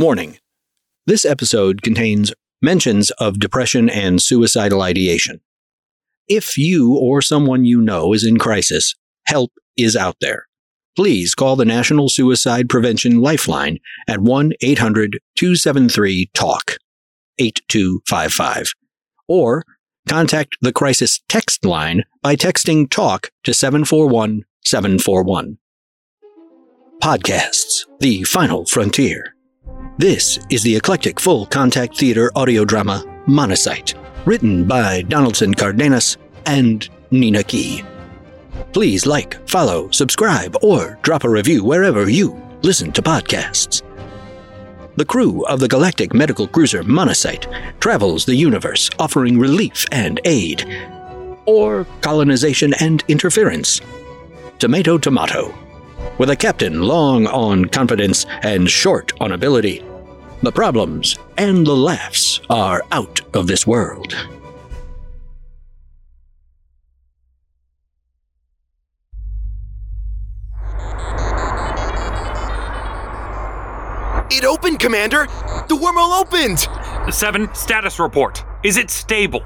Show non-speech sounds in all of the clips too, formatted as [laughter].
Warning This episode contains mentions of depression and suicidal ideation. If you or someone you know is in crisis, help is out there. Please call the National Suicide Prevention Lifeline at 1 800 273 TALK 8255 or contact the crisis text line by texting TALK to 741 741. Podcasts, the final frontier. This is the eclectic full contact theater audio drama Monocyte, written by Donaldson Cardenas and Nina Key. Please like, follow, subscribe, or drop a review wherever you listen to podcasts. The crew of the galactic medical cruiser Monocyte travels the universe offering relief and aid, or colonization and interference. Tomato, tomato. With a captain long on confidence and short on ability, the problems and the laughs are out of this world. It opened, Commander! The wormhole opened! Seven, status report. Is it stable?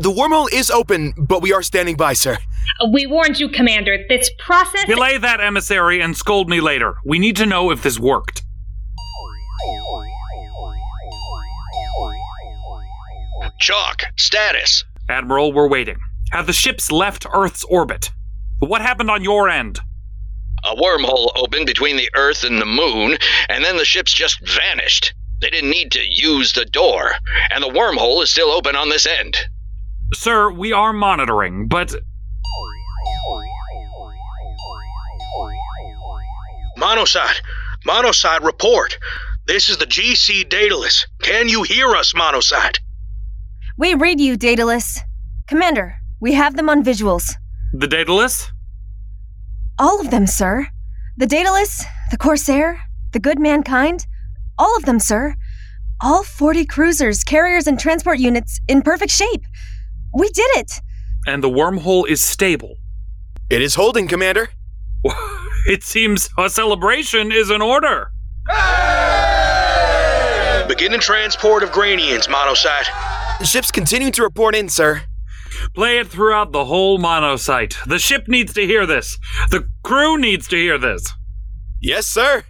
The wormhole is open, but we are standing by, sir. Uh, we warned you, Commander. This process. Delay that emissary and scold me later. We need to know if this worked. Chalk, status. Admiral, we're waiting. Have the ships left Earth's orbit? What happened on your end? A wormhole opened between the Earth and the Moon, and then the ships just vanished. They didn't need to use the door, and the wormhole is still open on this end. Sir, we are monitoring, but Monocyte, Monocyte, report. This is the GC Daedalus. Can you hear us, Monocyte? We read you, Daedalus. Commander, we have them on visuals. the Daedalus? All of them, sir. The Daedalus, the Corsair, the Good Mankind. All of them, sir. All 40 cruisers, carriers, and transport units in perfect shape. We did it! And the wormhole is stable. It is holding, Commander. [laughs] It seems a celebration is in order. Beginning transport of Granians, Monocyte. Ships continue to report in, sir. Play it throughout the whole monocyte. The ship needs to hear this. The crew needs to hear this. Yes, sir.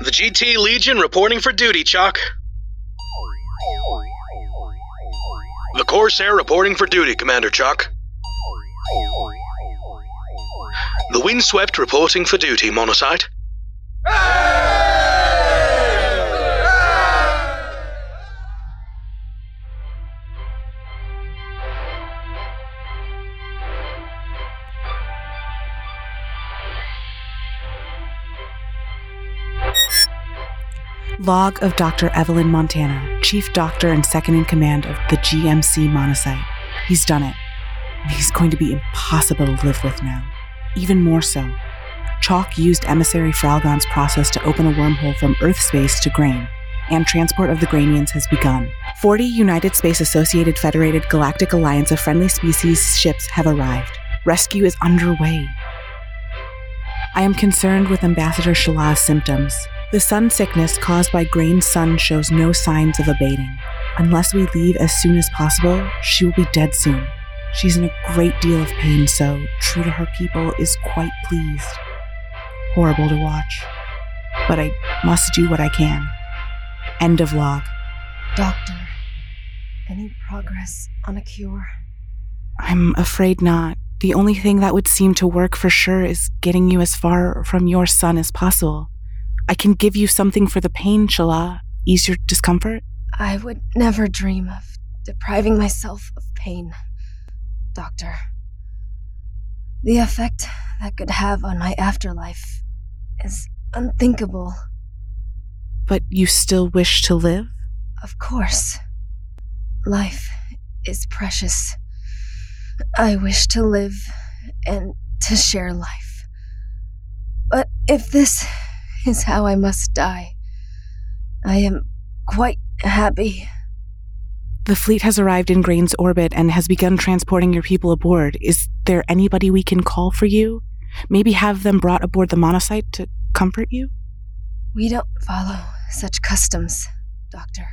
The GT Legion reporting for duty, Chalk. The Corsair reporting for duty, Commander Chalk. The Windswept reporting for duty, Monocyte. Log of Dr. Evelyn Montana, Chief Doctor and Second in Command of the GMC Monocyte. He's done it. He's going to be impossible to live with now. Even more so. Chalk used emissary Fralgon's process to open a wormhole from Earth space to Grain, and transport of the Granians has begun. 40 United Space Associated Federated Galactic Alliance of friendly species ships have arrived. Rescue is underway. I am concerned with Ambassador Shalah's symptoms. The sun sickness caused by Grain's sun shows no signs of abating. Unless we leave as soon as possible, she will be dead soon. She's in a great deal of pain, so, true to her people, is quite pleased. Horrible to watch. But I must do what I can. End of log. Doctor, any progress on a cure? I'm afraid not. The only thing that would seem to work for sure is getting you as far from your sun as possible. I can give you something for the pain, Shala. Ease your discomfort. I would never dream of depriving myself of pain, Doctor. The effect that could have on my afterlife is unthinkable. But you still wish to live? Of course. Life is precious. I wish to live and to share life. But if this is how I must die, I am quite happy. The fleet has arrived in Grain's orbit and has begun transporting your people aboard. Is there anybody we can call for you? Maybe have them brought aboard the monocyte to comfort you? We don't follow such customs, Doctor.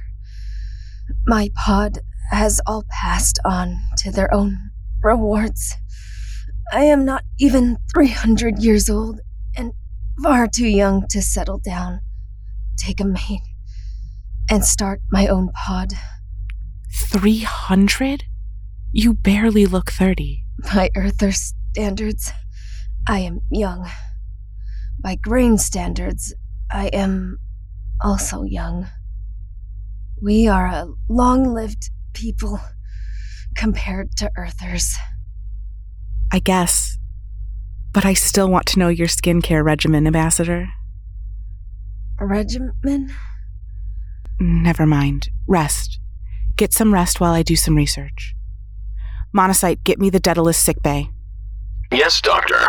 My pod has all passed on to their own rewards. I am not even 300 years old far too young to settle down, take a mate, and start my own pod. 300? You barely look 30. By Earther standards, I am young. By Grain standards, I am also young. We are a long lived people compared to Earthers. I guess. But I still want to know your skincare regimen, Ambassador. Regimen? Never mind. Rest. Get some rest while I do some research. Monocyte, get me the Daedalus sickbay. Yes, Doctor.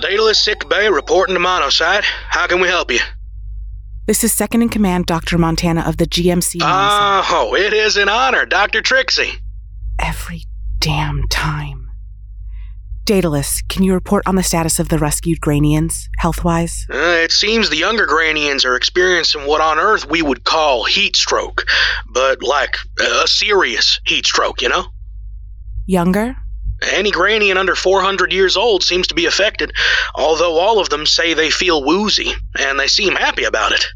Daedalus Sick Bay reporting to Monocyte. How can we help you? This is Second in Command Dr. Montana of the GMC. Monocyte. Oh, it is an honor, Dr. Trixie. Every damn time. Daedalus, can you report on the status of the rescued Granians, health wise? Uh, it seems the younger Granians are experiencing what on Earth we would call heat stroke, but like a serious heat stroke, you know? Younger? Any Granian under 400 years old seems to be affected, although all of them say they feel woozy, and they seem happy about it.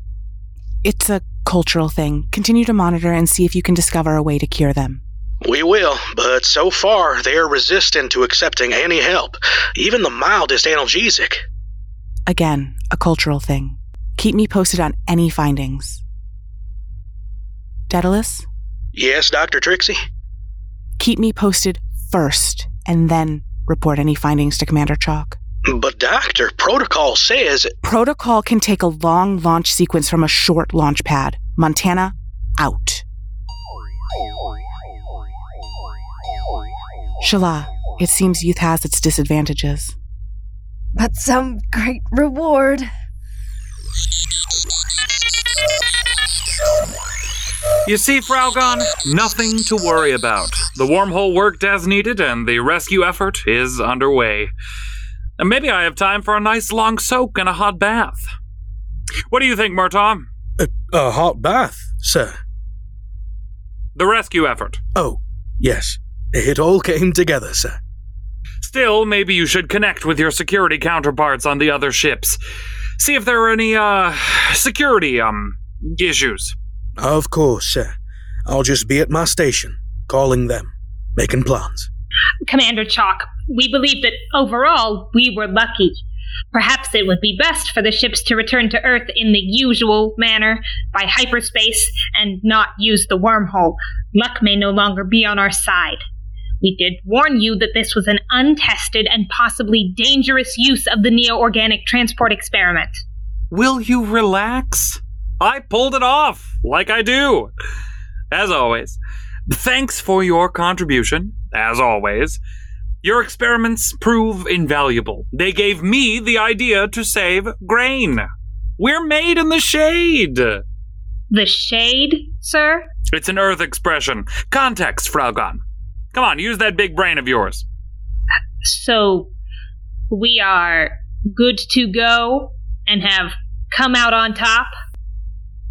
It's a cultural thing. Continue to monitor and see if you can discover a way to cure them. We will, but so far they are resistant to accepting any help, even the mildest analgesic. Again, a cultural thing. Keep me posted on any findings. Daedalus, Yes, Dr. Trixie? keep me posted first, and then report any findings to Commander Chalk. But, Doctor, protocol says. Protocol can take a long launch sequence from a short launch pad. Montana, out. Shala, it seems youth has its disadvantages. But some great reward. You see, Fraugon, nothing to worry about. The wormhole worked as needed, and the rescue effort is underway. And maybe I have time for a nice long soak and a hot bath. What do you think, Murtaugh? A, a hot bath, sir. The rescue effort. Oh, yes. It all came together, sir. Still, maybe you should connect with your security counterparts on the other ships. See if there are any, uh, security, um, issues. Of course, sir. I'll just be at my station, calling them, making plans. Commander Chalk, we believe that overall we were lucky. Perhaps it would be best for the ships to return to Earth in the usual manner, by hyperspace, and not use the wormhole. Luck may no longer be on our side. We did warn you that this was an untested and possibly dangerous use of the neo organic transport experiment. Will you relax? I pulled it off, like I do. As always, thanks for your contribution, as always. Your experiments prove invaluable. They gave me the idea to save grain. We're made in the shade. The shade, sir? It's an Earth expression. Context, Fraugon. Come on, use that big brain of yours. So, we are good to go and have come out on top?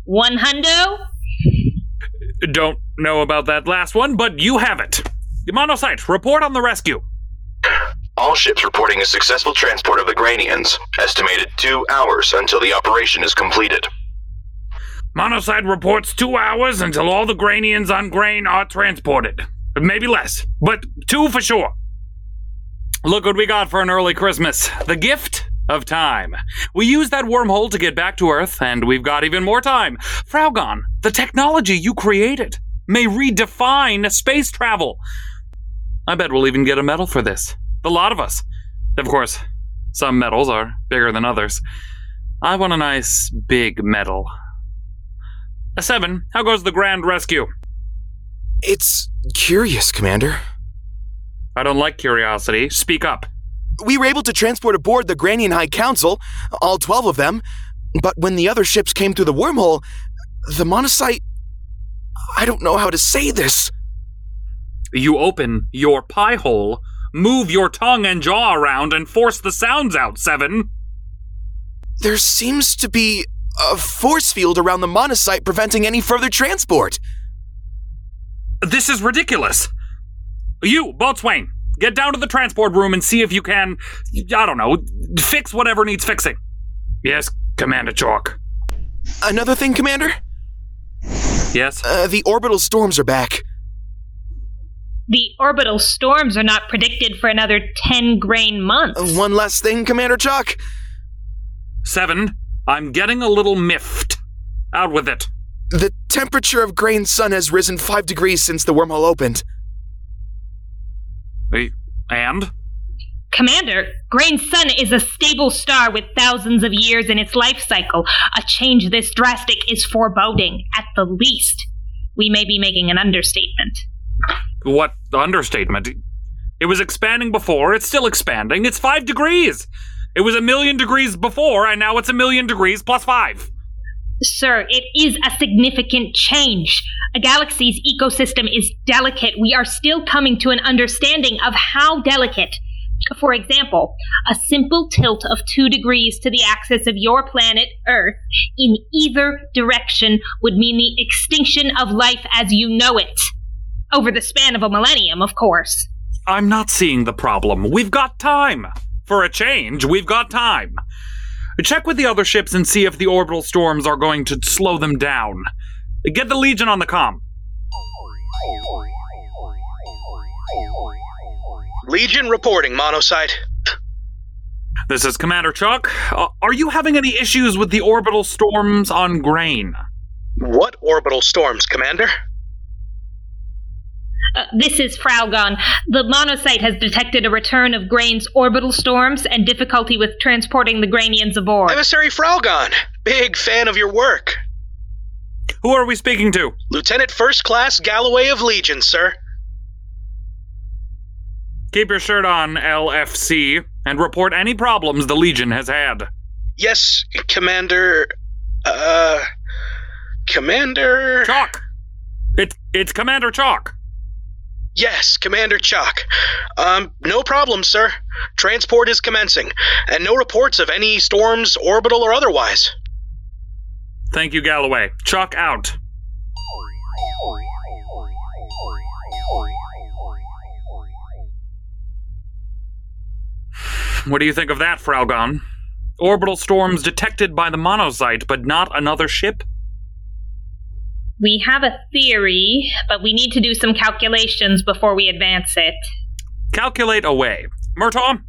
One hundo? Don't know about that last one, but you have it. Monocyte, report on the rescue. All ships reporting a successful transport of the Granians. Estimated two hours until the operation is completed. Monocyte reports two hours until all the Granians on grain are transported. Maybe less, but two for sure. Look what we got for an early Christmas the gift of time. We used that wormhole to get back to Earth, and we've got even more time. Fraugon, the technology you created may redefine space travel. I bet we'll even get a medal for this. The lot of us. Of course, some medals are bigger than others. I want a nice big medal. A seven, how goes the grand rescue? It's curious, Commander. I don't like curiosity. Speak up. We were able to transport aboard the Granian High Council, all 12 of them, but when the other ships came through the wormhole, the monocyte. I don't know how to say this. You open your pie hole, move your tongue and jaw around, and force the sounds out, Seven. There seems to be a force field around the monocyte preventing any further transport. This is ridiculous. You, Boatswain, get down to the transport room and see if you can, I don't know, fix whatever needs fixing. Yes, Commander Chalk. Another thing, Commander? Yes? Uh, the orbital storms are back. The orbital storms are not predicted for another 10 grain months. Uh, one last thing, Commander Chalk. Seven, I'm getting a little miffed. Out with it. The temperature of Grain's sun has risen five degrees since the wormhole opened. Wait, And? Commander, Grain's sun is a stable star with thousands of years in its life cycle. A change this drastic is foreboding, at the least. We may be making an understatement. What understatement? It was expanding before, it's still expanding. It's five degrees. It was a million degrees before, and now it's a million degrees plus five. Sir, it is a significant change. A galaxy's ecosystem is delicate. We are still coming to an understanding of how delicate. For example, a simple tilt of two degrees to the axis of your planet, Earth, in either direction would mean the extinction of life as you know it. Over the span of a millennium, of course. I'm not seeing the problem. We've got time. For a change, we've got time. Check with the other ships and see if the orbital storms are going to slow them down. Get the Legion on the com. Legion reporting, Monocyte. This is Commander Chuck. Uh, are you having any issues with the orbital storms on Grain? What orbital storms, Commander? Uh, this is Fraugon. The monocyte has detected a return of Grain's orbital storms and difficulty with transporting the Grainians aboard. Emissary Fraugon. Big fan of your work. Who are we speaking to? Lieutenant First Class Galloway of Legion, sir. Keep your shirt on, LFC, and report any problems the Legion has had. Yes, Commander. Uh. Commander. Chalk! It, it's Commander Chalk. Yes, Commander Chalk. Um, no problem, sir. Transport is commencing, and no reports of any storms, orbital or otherwise. Thank you, Galloway. Chalk out. What do you think of that, Fraugon? Orbital storms detected by the monocyte, but not another ship? We have a theory, but we need to do some calculations before we advance it. Calculate away. Murtaugh?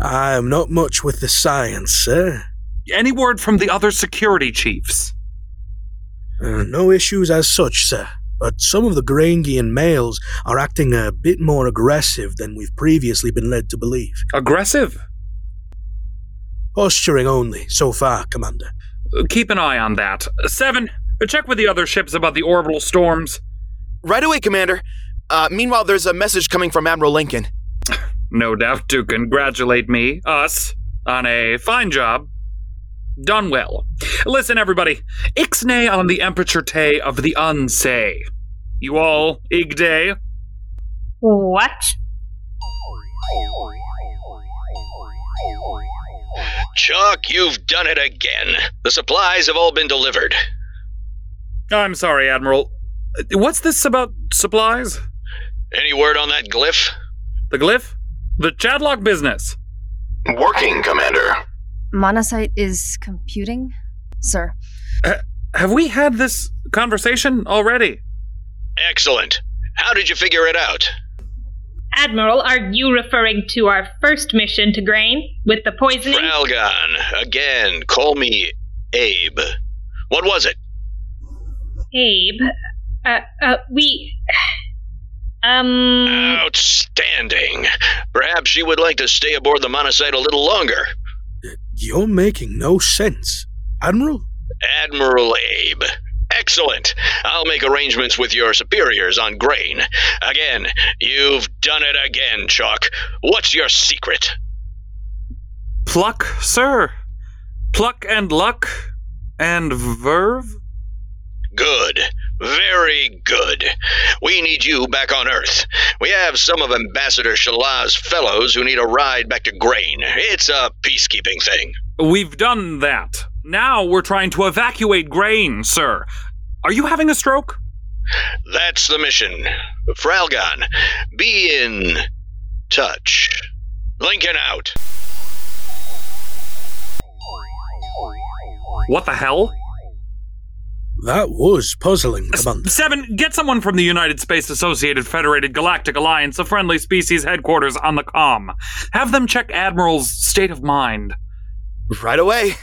I am not much with the science, sir. Any word from the other security chiefs? Uh, no issues as such, sir. But some of the Grangian males are acting a bit more aggressive than we've previously been led to believe. Aggressive? Posturing only, so far, Commander. Keep an eye on that. Seven, check with the other ships about the orbital storms. Right away, Commander. Uh, meanwhile, there's a message coming from Admiral Lincoln. [laughs] No doubt to congratulate me, us, on a fine job. Done well. Listen, everybody. Ixnay on the Emperature Tay of the Unsay. You all, Igday? What? Chuck, you've done it again. The supplies have all been delivered. I'm sorry, Admiral. What's this about supplies? Any word on that glyph? The glyph? The Chadlock business. Working, Commander. Monocyte is computing? Sir. Uh, have we had this conversation already? Excellent. How did you figure it out? Admiral, are you referring to our first mission to Grain with the poisoning? Fralgon, again, call me Abe. What was it? Abe, uh, uh, we. Um. Outstanding. Perhaps you would like to stay aboard the monocyte a little longer. You're making no sense. Admiral? Admiral Abe. Excellent. I'll make arrangements with your superiors on grain. Again, you've done it again, Chalk. What's your secret? Pluck, sir. Pluck and luck and verve? Good. Very good. We need you back on Earth. We have some of Ambassador Shalah's fellows who need a ride back to Grain. It's a peacekeeping thing. We've done that. Now we're trying to evacuate grain, sir. Are you having a stroke? That's the mission. Fralgon, be in touch. Lincoln out. What the hell? That was puzzling, Commander. Seven, get someone from the United Space Associated Federated Galactic Alliance, a friendly species headquarters on the com. Have them check Admiral's state of mind. Right away.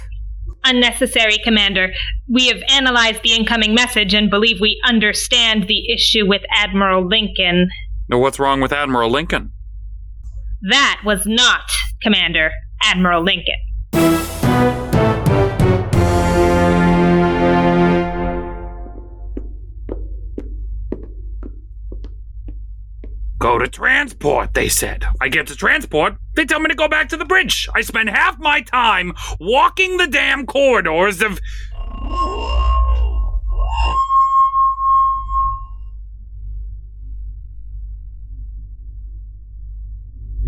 Unnecessary, Commander. We have analyzed the incoming message and believe we understand the issue with Admiral Lincoln. Now, what's wrong with Admiral Lincoln? That was not, Commander, Admiral Lincoln. Go to transport, they said. I get to transport. They tell me to go back to the bridge. I spend half my time walking the damn corridors of.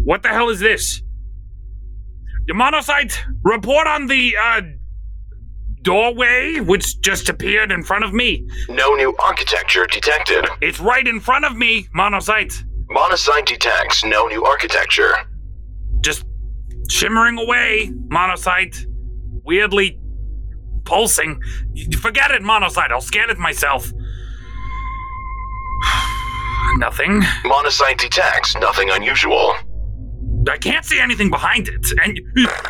What the hell is this? Your monocyte, report on the, uh, doorway which just appeared in front of me. No new architecture detected. It's right in front of me, monocyte. Monocyte detects no new architecture. Just shimmering away, monocyte. Weirdly pulsing. Forget it, monocyte. I'll scan it myself. [sighs] Nothing. Monocyte detects nothing unusual. I can't see anything behind it. And.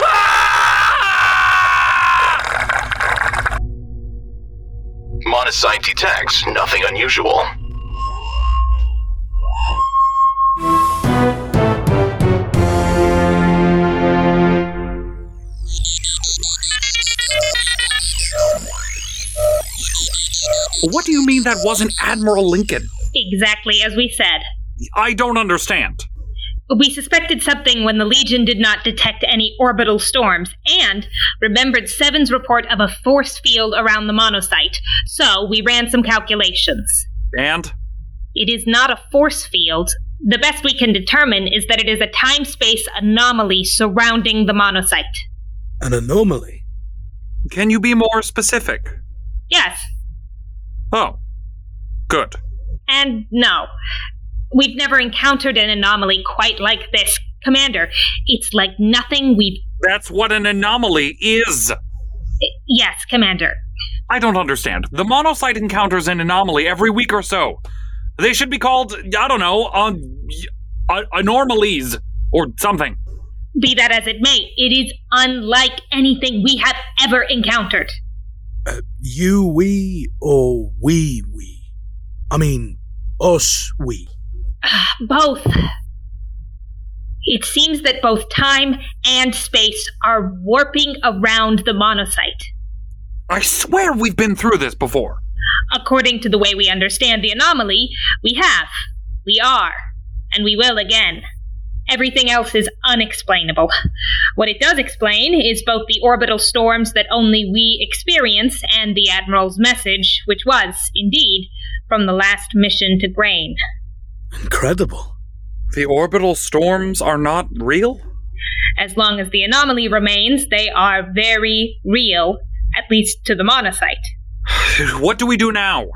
Ah! Monocyte detects nothing unusual. What do you mean that wasn't Admiral Lincoln? Exactly as we said. I don't understand. We suspected something when the Legion did not detect any orbital storms, and remembered Seven's report of a force field around the monocyte, so we ran some calculations. And? It is not a force field. The best we can determine is that it is a time space anomaly surrounding the monocyte. An anomaly? Can you be more specific? Yes, Oh. Good. and no. We've never encountered an anomaly quite like this. Commander, it's like nothing we've. That's what an anomaly is. Yes, Commander. I don't understand. The monocyte encounters an anomaly every week or so. They should be called, I don't know, um, uh, anomalies or something. Be that as it may, it is unlike anything we have ever encountered. Uh, you, we, or we, we? I mean, us, we. [sighs] Both. It seems that both time and space are warping around the monocyte. I swear we've been through this before. According to the way we understand the anomaly, we have, we are, and we will again. Everything else is unexplainable. What it does explain is both the orbital storms that only we experience and the Admiral's message, which was, indeed, from the last mission to Grain. Incredible. The orbital storms are not real? As long as the anomaly remains, they are very real, at least to the monocyte. [sighs] What do we do now?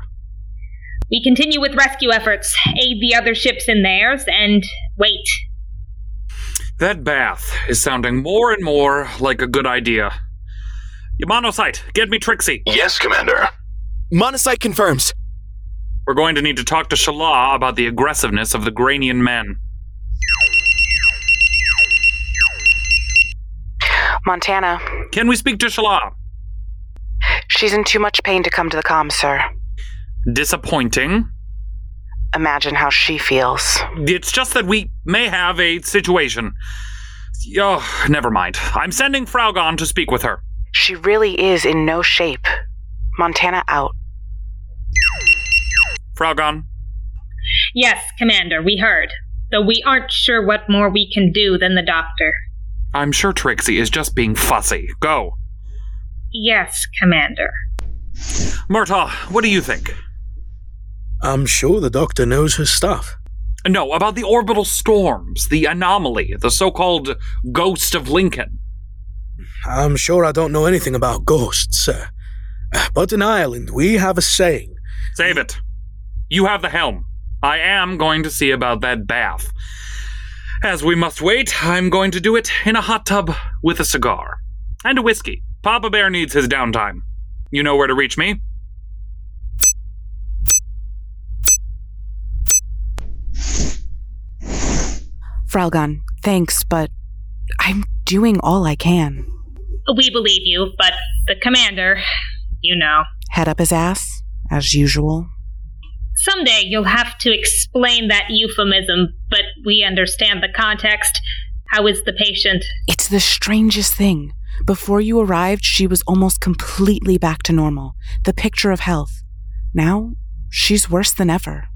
We continue with rescue efforts, aid the other ships in theirs, and wait. That bath is sounding more and more like a good idea. Monocyte, get me Trixie. Yes, Commander. Monocyte confirms. We're going to need to talk to Shala about the aggressiveness of the Granian men. Montana. Can we speak to Shala? She's in too much pain to come to the comms, sir. Disappointing. Imagine how she feels. It's just that we may have a situation. Oh, never mind. I'm sending Fraugon to speak with her. She really is in no shape. Montana out. Fraugon, Yes, Commander, we heard. Though we aren't sure what more we can do than the doctor. I'm sure Trixie is just being fussy. Go. Yes, Commander. Murtaugh, what do you think? I'm sure the doctor knows her stuff. No, about the orbital storms, the anomaly, the so called ghost of Lincoln. I'm sure I don't know anything about ghosts, sir. Uh, but in Ireland, we have a saying. Save it. You have the helm. I am going to see about that bath. As we must wait, I'm going to do it in a hot tub with a cigar. And a whiskey. Papa Bear needs his downtime. You know where to reach me? Fralgon, thanks, but I'm doing all I can. We believe you, but the commander, you know. Head up his ass, as usual. Someday you'll have to explain that euphemism, but we understand the context. How is the patient? It's the strangest thing. Before you arrived, she was almost completely back to normal, the picture of health. Now, she's worse than ever.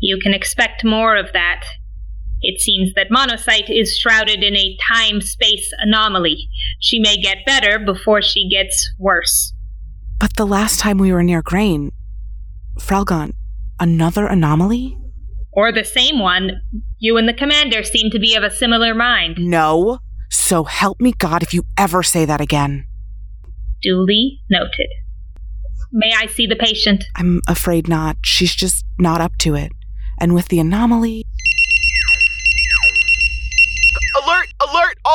You can expect more of that. It seems that Monocyte is shrouded in a time space anomaly. She may get better before she gets worse. But the last time we were near Grain, Fralgon, another anomaly? Or the same one. You and the commander seem to be of a similar mind. No. So help me God if you ever say that again. Duly noted. May I see the patient? I'm afraid not. She's just not up to it. And with the anomaly.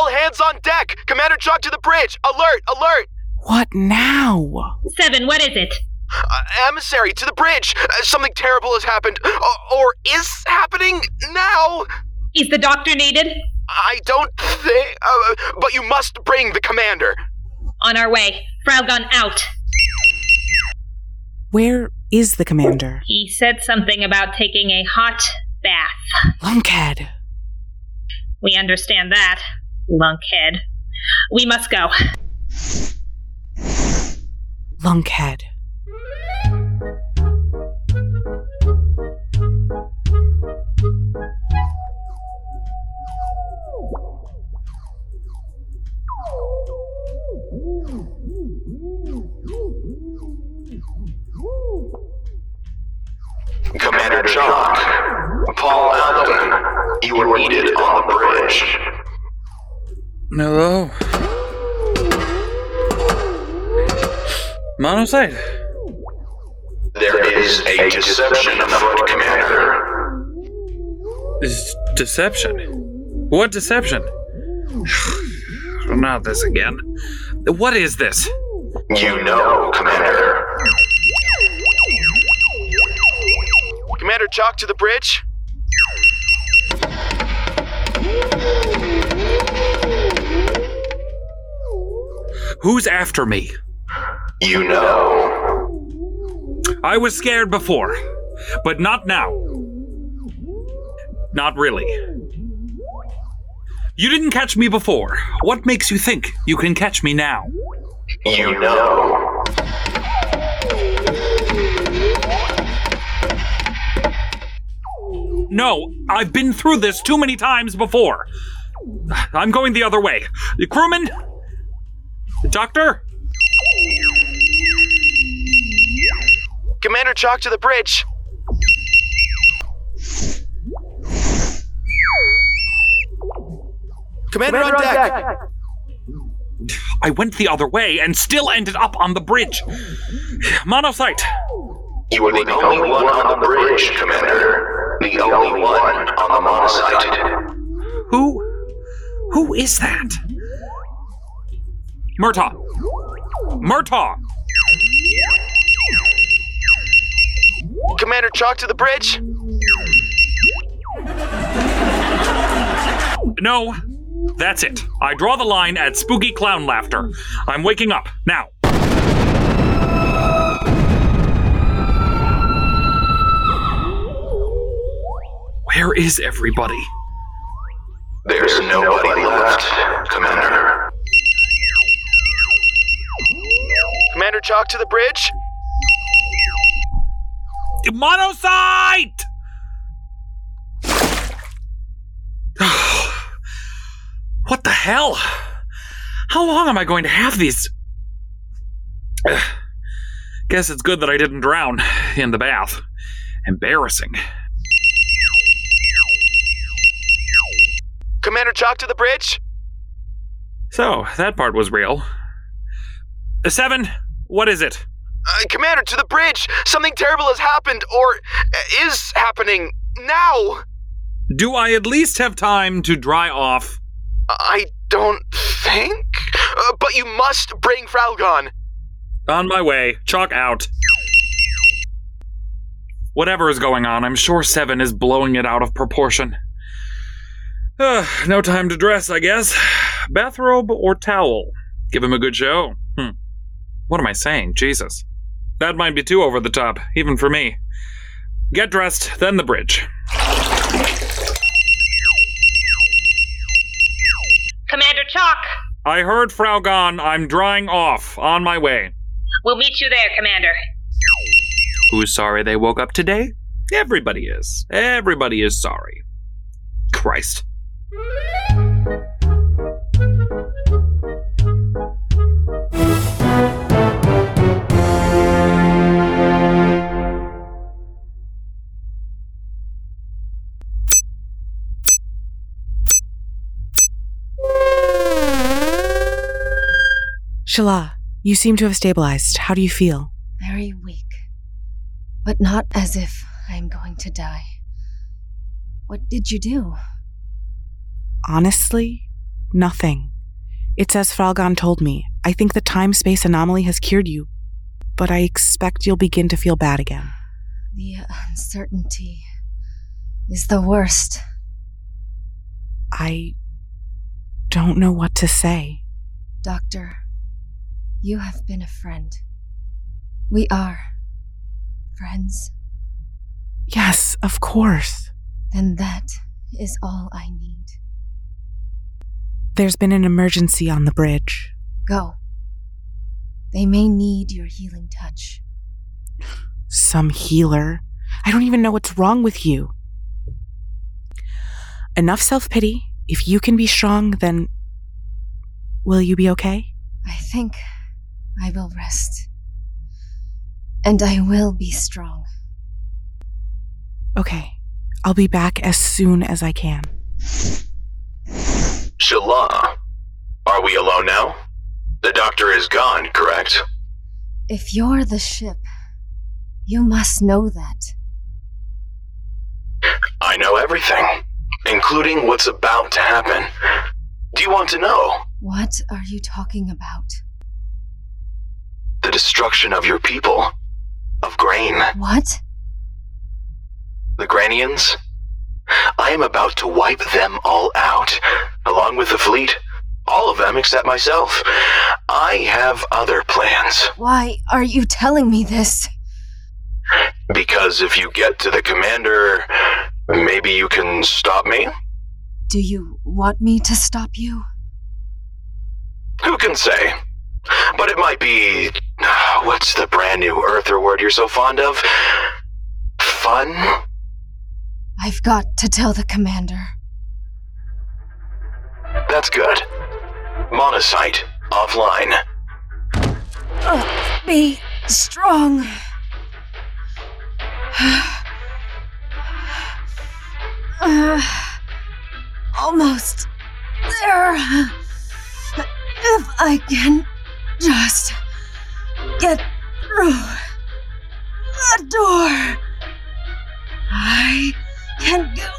All hands on deck! Commander Chalk to the bridge! Alert! Alert! What now? Seven, what is it? Uh, emissary to the bridge! Uh, something terrible has happened. Uh, or is happening now! Is the doctor needed? I don't think. Uh, but you must bring the commander. On our way. Fralgon out. Where is the commander? He said something about taking a hot bath. Lunkhead. We understand that, lunkhead. We must go. Lunkhead. Commander Chalk, Paul Alden, you are needed on the bridge. Hello? Monocyte? There is a deception afoot, Commander. Is deception? What deception? [sighs] Not this again. What is this? You know, Commander. Commander Chalk to the bridge? Who's after me? You know. I was scared before, but not now. Not really. You didn't catch me before. What makes you think you can catch me now? You know. No, I've been through this too many times before. I'm going the other way. Crewman? Doctor? Commander Chalk to the bridge. Commander, on deck. [sighs] I went the other way and still ended up on the bridge. Monocyte. You are the only one on the bridge, Commander. The only one on the monocyte. Who? Who is that? Murtaugh. Murtaugh. Commander Chalk to the bridge. No, that's it. I draw the line at spooky clown laughter. I'm waking up now. Where is everybody? There's nobody left, Commander. Commander Chalk to the bridge. Monocyte! [sighs] what the hell? How long am I going to have these? [sighs] Guess it's good that I didn't drown in the bath. Embarrassing. Commander Chalk to the bridge? So, that part was real. Seven, what is it? Uh, Commander, to the bridge! Something terrible has happened, or uh, is happening now! Do I at least have time to dry off? I don't think. Uh, but you must bring Fralgon. On my way. Chalk out. Whatever is going on, I'm sure Seven is blowing it out of proportion. Uh, [sighs] no time to dress, I guess. [sighs] Bathrobe or towel? Give him a good show. What am I saying? Jesus. That might be too over the top, even for me. Get dressed, then the bridge. Commander Chalk, I heard Fraugon. I'm drying off. On my way. we'll meet you there, Commander. Who's sorry they woke up today? Everybody is. Everybody is sorry. Christ. Shala, you seem to have stabilized. How do you feel? Very weak. But not as if I am going to die. What did you do? Honestly, nothing. It's as Fralgon told me. I think the time space anomaly has cured you, but I expect you'll begin to feel bad again. The uncertainty is the worst. I don't know what to say. Doctor, you have been a friend. We are friends. Yes, of course. Then that is all I need. There's been an emergency on the bridge. Go. They may need your healing touch. Some healer. I don't even know what's wrong with you. Enough self pity. If you can be strong, then. Will you be okay? I think I will rest. And I will be strong. Okay. I'll be back as soon as I can. Shala, are we alone now? The doctor is gone, correct? If you're the ship, you must know that. I know everything, including what's about to happen. Do you want to know? What are you talking about? Destruction of your people. Of Grain. What? The Granians? I am about to wipe them all out, along with the fleet. All of them except myself. I have other plans. Why are you telling me this? Because if you get to the commander, maybe you can stop me? Do you want me to stop you? Who can say? But it might be. [sighs] What's the brand new Earther word you're so fond of? Fun? I've got to tell the commander. That's good. Monocyte, offline. Uh, be strong. Uh, [sighs] [sighs] almost there. If I can just get through the door, I can go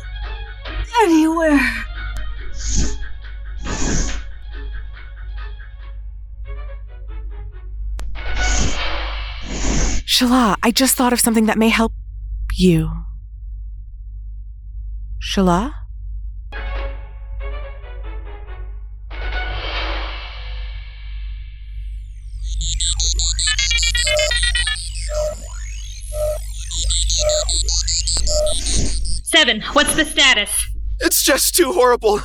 anywhere. Shala, I just thought of something that may help you. Shala? Seven, what's the status? It's just too horrible.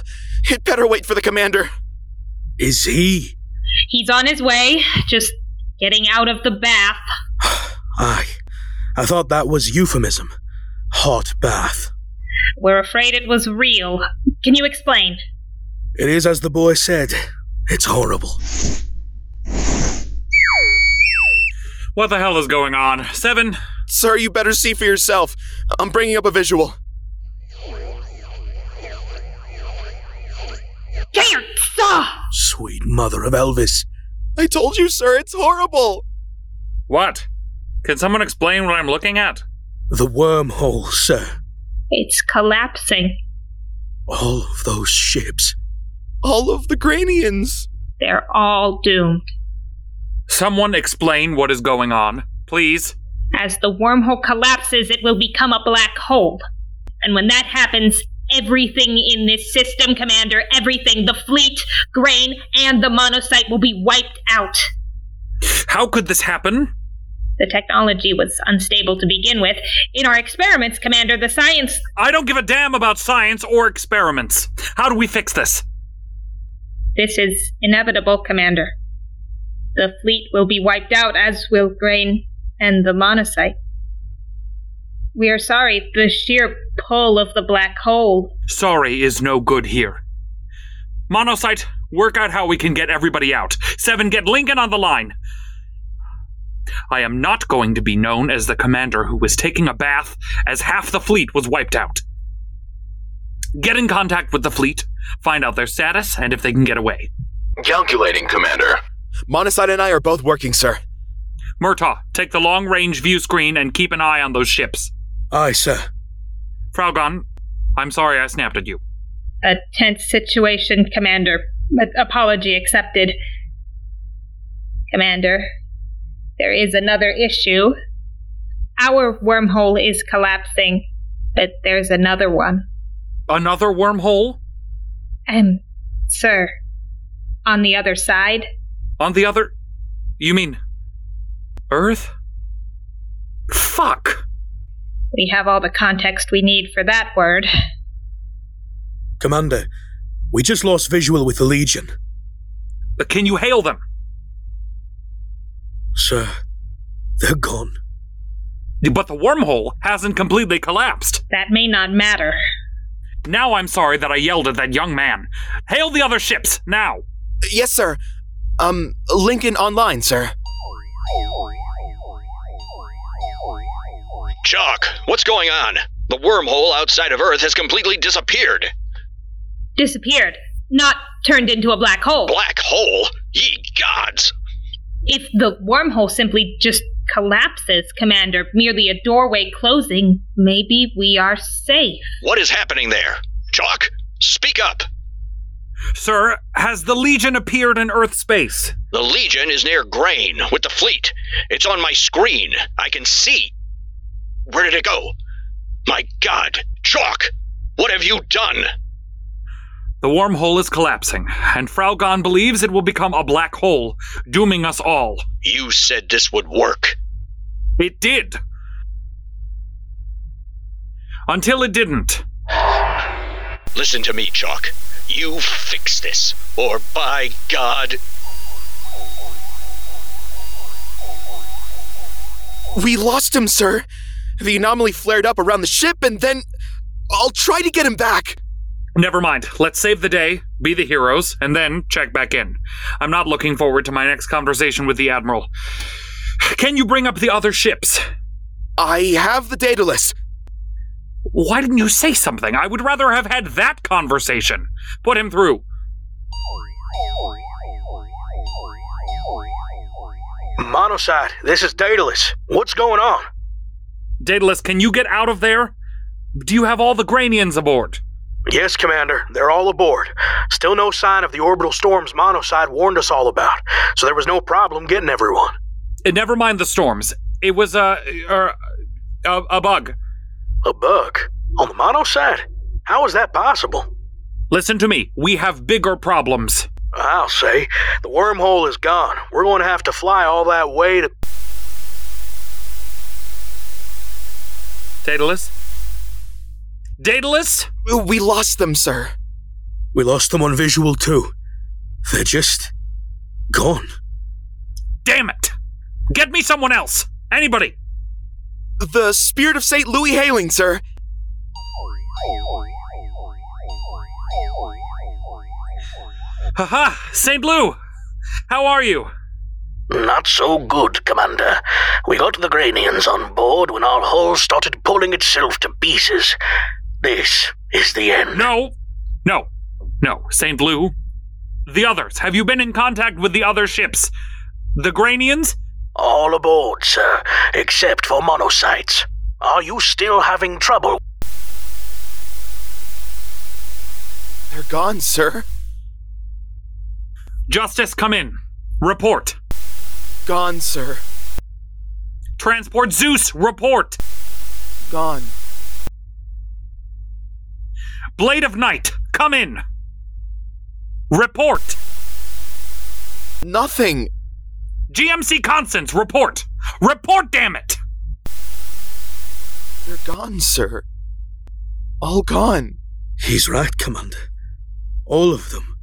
It better wait for the commander. Is he? He's on his way, just getting out of the bath. [sighs] Aye. I thought that was euphemism. Hot bath. We're afraid it was real. Can you explain? It is as the boy said. It's horrible. What the hell is going on? Seven, Sir, you better see for yourself. I'm bringing up a visual. There! Sweet mother of Elvis. I told you, sir, it's horrible. What? Can someone explain what I'm looking at? The wormhole, sir. It's collapsing. All of those ships. All of the Granians. They're all doomed. Someone explain what is going on, please. As the wormhole collapses, it will become a black hole. And when that happens, everything in this system, Commander, everything, the fleet, grain, and the monocyte will be wiped out. How could this happen? The technology was unstable to begin with. In our experiments, Commander, the science. I don't give a damn about science or experiments. How do we fix this? This is inevitable, Commander. The fleet will be wiped out, as will grain and the monocyte. We are sorry, the sheer pull of the black hole. Sorry is no good here. Monocyte, work out how we can get everybody out. Seven, get Lincoln on the line. I am not going to be known as the commander who was taking a bath as half the fleet was wiped out. Get in contact with the fleet, find out their status, and if they can get away. Calculating, Commander. Monocyte and I are both working, sir. Murtaugh, take the long range view screen and keep an eye on those ships. Aye, sir. Fraugon, I'm sorry I snapped at you. A tense situation, Commander. But apology accepted. Commander, there is another issue. Our wormhole is collapsing, but there's another one. Another wormhole? Um, sir, on the other side? On the other. You mean. Earth? Fuck! We have all the context we need for that word. Commander, we just lost visual with the Legion. Uh, Can you hail them? Sir, they're gone. But the wormhole hasn't completely collapsed. That may not matter. Now I'm sorry that I yelled at that young man. Hail the other ships, now! Yes, sir. Um, Lincoln online, sir. Chalk, what's going on? The wormhole outside of Earth has completely disappeared. Disappeared. Not turned into a black hole. Black hole? Ye gods! If the wormhole simply just collapses, Commander, merely a doorway closing, maybe we are safe. What is happening there? Chalk, speak up. Sir, has the Legion appeared in Earth space? The Legion is near Grain with the fleet. It's on my screen. I can see. Where did it go? My god, Chalk, what have you done? The wormhole is collapsing, and Fraugon believes it will become a black hole, dooming us all. You said this would work. It did. Until it didn't. Listen to me, Chalk. You fix this, or by God. We lost him, sir. The anomaly flared up around the ship, and then. I'll try to get him back. Never mind. Let's save the day, be the heroes, and then check back in. I'm not looking forward to my next conversation with the Admiral. Can you bring up the other ships? I have the Daedalus. Why didn't you say something? I would rather have had that conversation. Put him through. Monocyte, this is Daedalus. What's going on? Daedalus, can you get out of there? Do you have all the Granians aboard? Yes, Commander. They're all aboard. Still no sign of the orbital storms Monocyte warned us all about, so there was no problem getting everyone. Uh, never mind the storms. It was a, a, a bug. A bug? On the Monocyte? How is that possible? Listen to me. We have bigger problems. I'll say. The wormhole is gone. We're going to have to fly all that way to. Daedalus? Daedalus? We lost them, sir. We lost them on visual too. They're just. gone. Damn it! Get me someone else! Anybody! The Spirit of St. Louis hailing, sir. Haha! St. Lou! How are you? Not so good, Commander. We got the Granians on board when our hull started pulling itself to pieces. This is the end. No, no, no. St. Blue. The others. Have you been in contact with the other ships? The Granians? All aboard, sir, except for monocytes. Are you still having trouble? They're gone, sir. Justice, come in. Report. Gone, sir. Transport Zeus, report. Gone. Blade of Night, come in. Report. Nothing. GMC Constance, report. Report, damn it. They're gone, sir. All gone. He's right, Commander. All of them.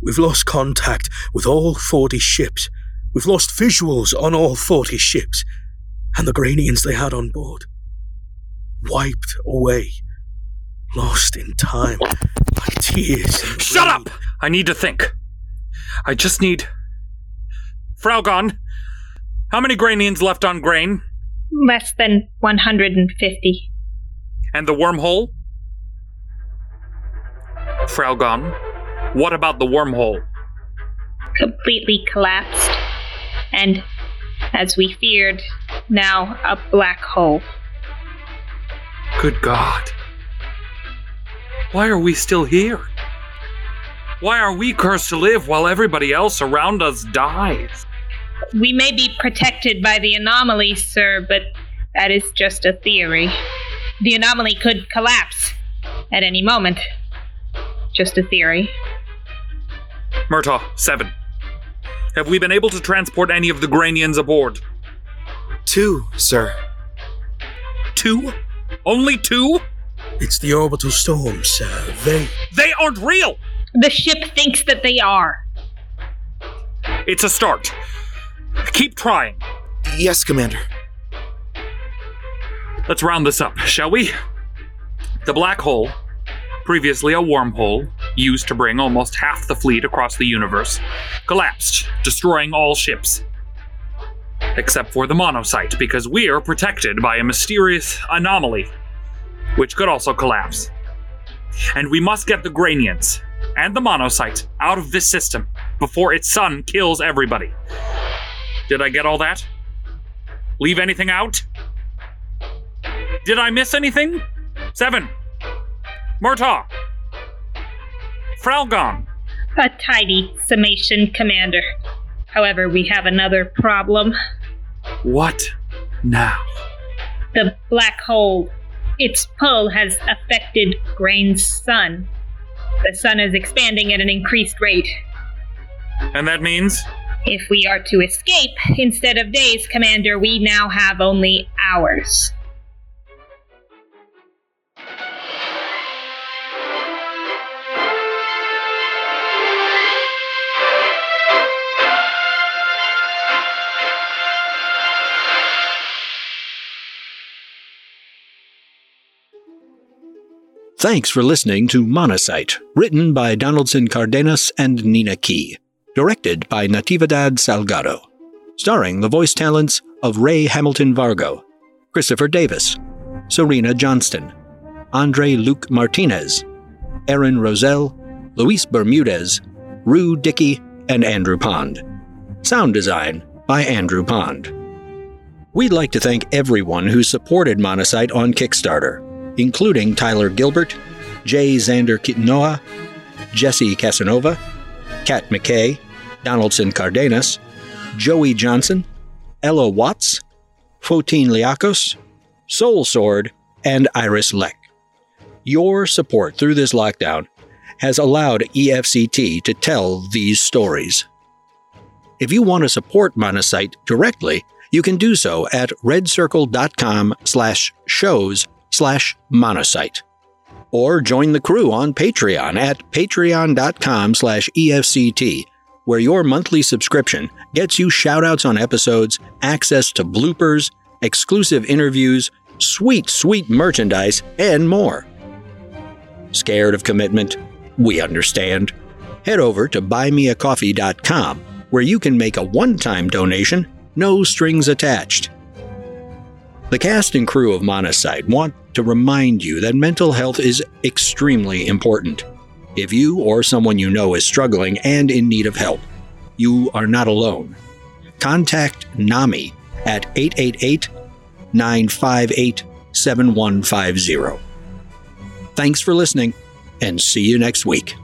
We've lost contact with all 40 ships. We've lost visuals on all 40 ships. And the Granians they had on board. Wiped away. Lost in time. Like tears. Shut rain. up! I need to think. I just need. Fraugon, how many Granians left on Grain? Less than 150. And the wormhole? Fraugon, what about the wormhole? Completely collapsed. And, as we feared, now a black hole. Good God. Why are we still here? Why are we cursed to live while everybody else around us dies? We may be protected by the anomaly, sir, but that is just a theory. The anomaly could collapse at any moment. Just a theory. Murtaugh, 7. Have we been able to transport any of the Granians aboard? Two, sir. Two? Only two? It's the orbital storm, sir. They. They aren't real! The ship thinks that they are. It's a start. Keep trying. Yes, Commander. Let's round this up, shall we? The black hole, previously a wormhole used to bring almost half the fleet across the universe, collapsed, destroying all ships. Except for the monocyte, because we're protected by a mysterious anomaly, which could also collapse. And we must get the Granians and the monocyte out of this system before its sun kills everybody. Did I get all that? Leave anything out? Did I miss anything? Seven. Murtaugh. Fralgon. A tidy summation, Commander. However, we have another problem. What now? The black hole. Its pull has affected Grain's sun. The sun is expanding at an increased rate. And that means? If we are to escape, instead of days, Commander, we now have only hours. Thanks for listening to Monocyte, written by Donaldson Cardenas and Nina Key, directed by Natividad Salgado, starring the voice talents of Ray Hamilton Vargo, Christopher Davis, Serena Johnston, Andre Luke Martinez, Aaron Roselle, Luis Bermudez, Rue Dickey, and Andrew Pond. Sound design by Andrew Pond. We'd like to thank everyone who supported Monocyte on Kickstarter, including Tyler Gilbert, Jay Xander Kitnoa, Jesse Casanova, Kat McKay, Donaldson Cardenas, Joey Johnson, Ella Watts, Fotine Liakos, Soul Sword, and Iris Leck. Your support through this lockdown has allowed EFCT to tell these stories. If you want to support Monocyte directly, you can do so at redcircle.com slash shows slash monocyte. Or join the crew on Patreon at patreon.com slash EFCT, where your monthly subscription gets you shoutouts on episodes, access to bloopers, exclusive interviews, sweet, sweet merchandise, and more. Scared of commitment? We understand. Head over to buymeacoffee.com where you can make a one time donation, no strings attached. The cast and crew of Monocyte want to remind you that mental health is extremely important. If you or someone you know is struggling and in need of help, you are not alone. Contact NAMI at 888 958 7150. Thanks for listening, and see you next week.